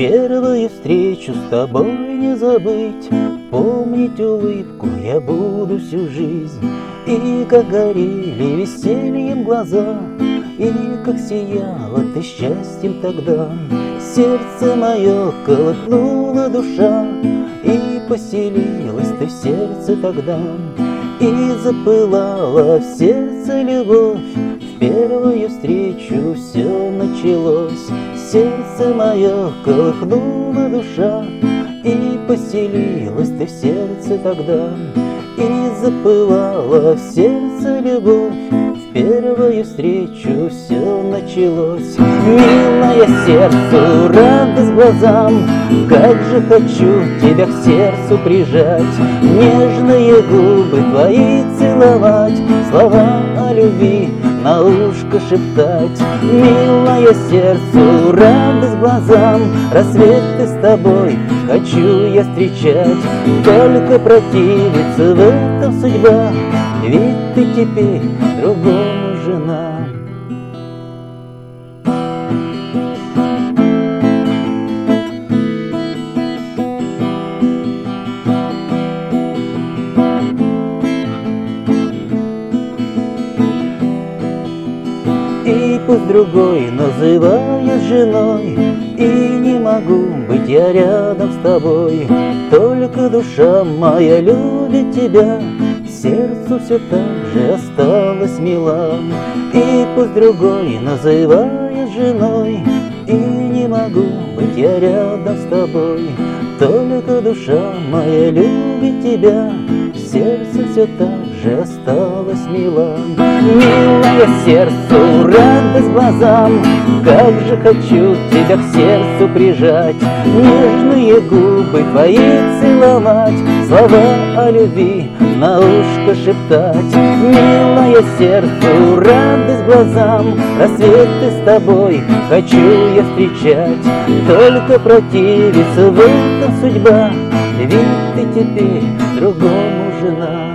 Первую встречу с тобой не забыть. Помнить улыбку я буду всю жизнь. И как горели весельем глаза И как сияла ты счастьем тогда. Сердце мое колыхнула душа И поселилась ты в сердце тогда. И запылала в сердце любовь первую встречу все началось. Сердце мое колыхнула душа И поселилась ты в сердце тогда И запылала в сердце любовь. В первую встречу все началось. Милое сердцу, радость глазам Как же хочу тебя к сердцу прижать. Нежные губы твои целовать Слова о любви на ушко шептать Милое сердцу, радость глазам. Рассветы с тобой хочу я встречать Только противиться в этом судьба. Ведь ты теперь другому жена И пусть другой называют женой. И не могу быть я рядом с тобой Только душа моя любит тебя. Сердцу все так же осталось мила И пусть другой называют женой. И не могу быть я рядом с тобой Только душа моя любит тебя. Сердце все так же осталось мила Милое сердцу, радость глазам. Как же хочу тебя к сердцу прижать. Нежные губы твои целовать. Слова о любви на ушко шептать. Милое сердцу, радость глазам. Рассветы с тобой хочу я встречать. Только противиться в этом судьба. Ведь ты теперь другому жена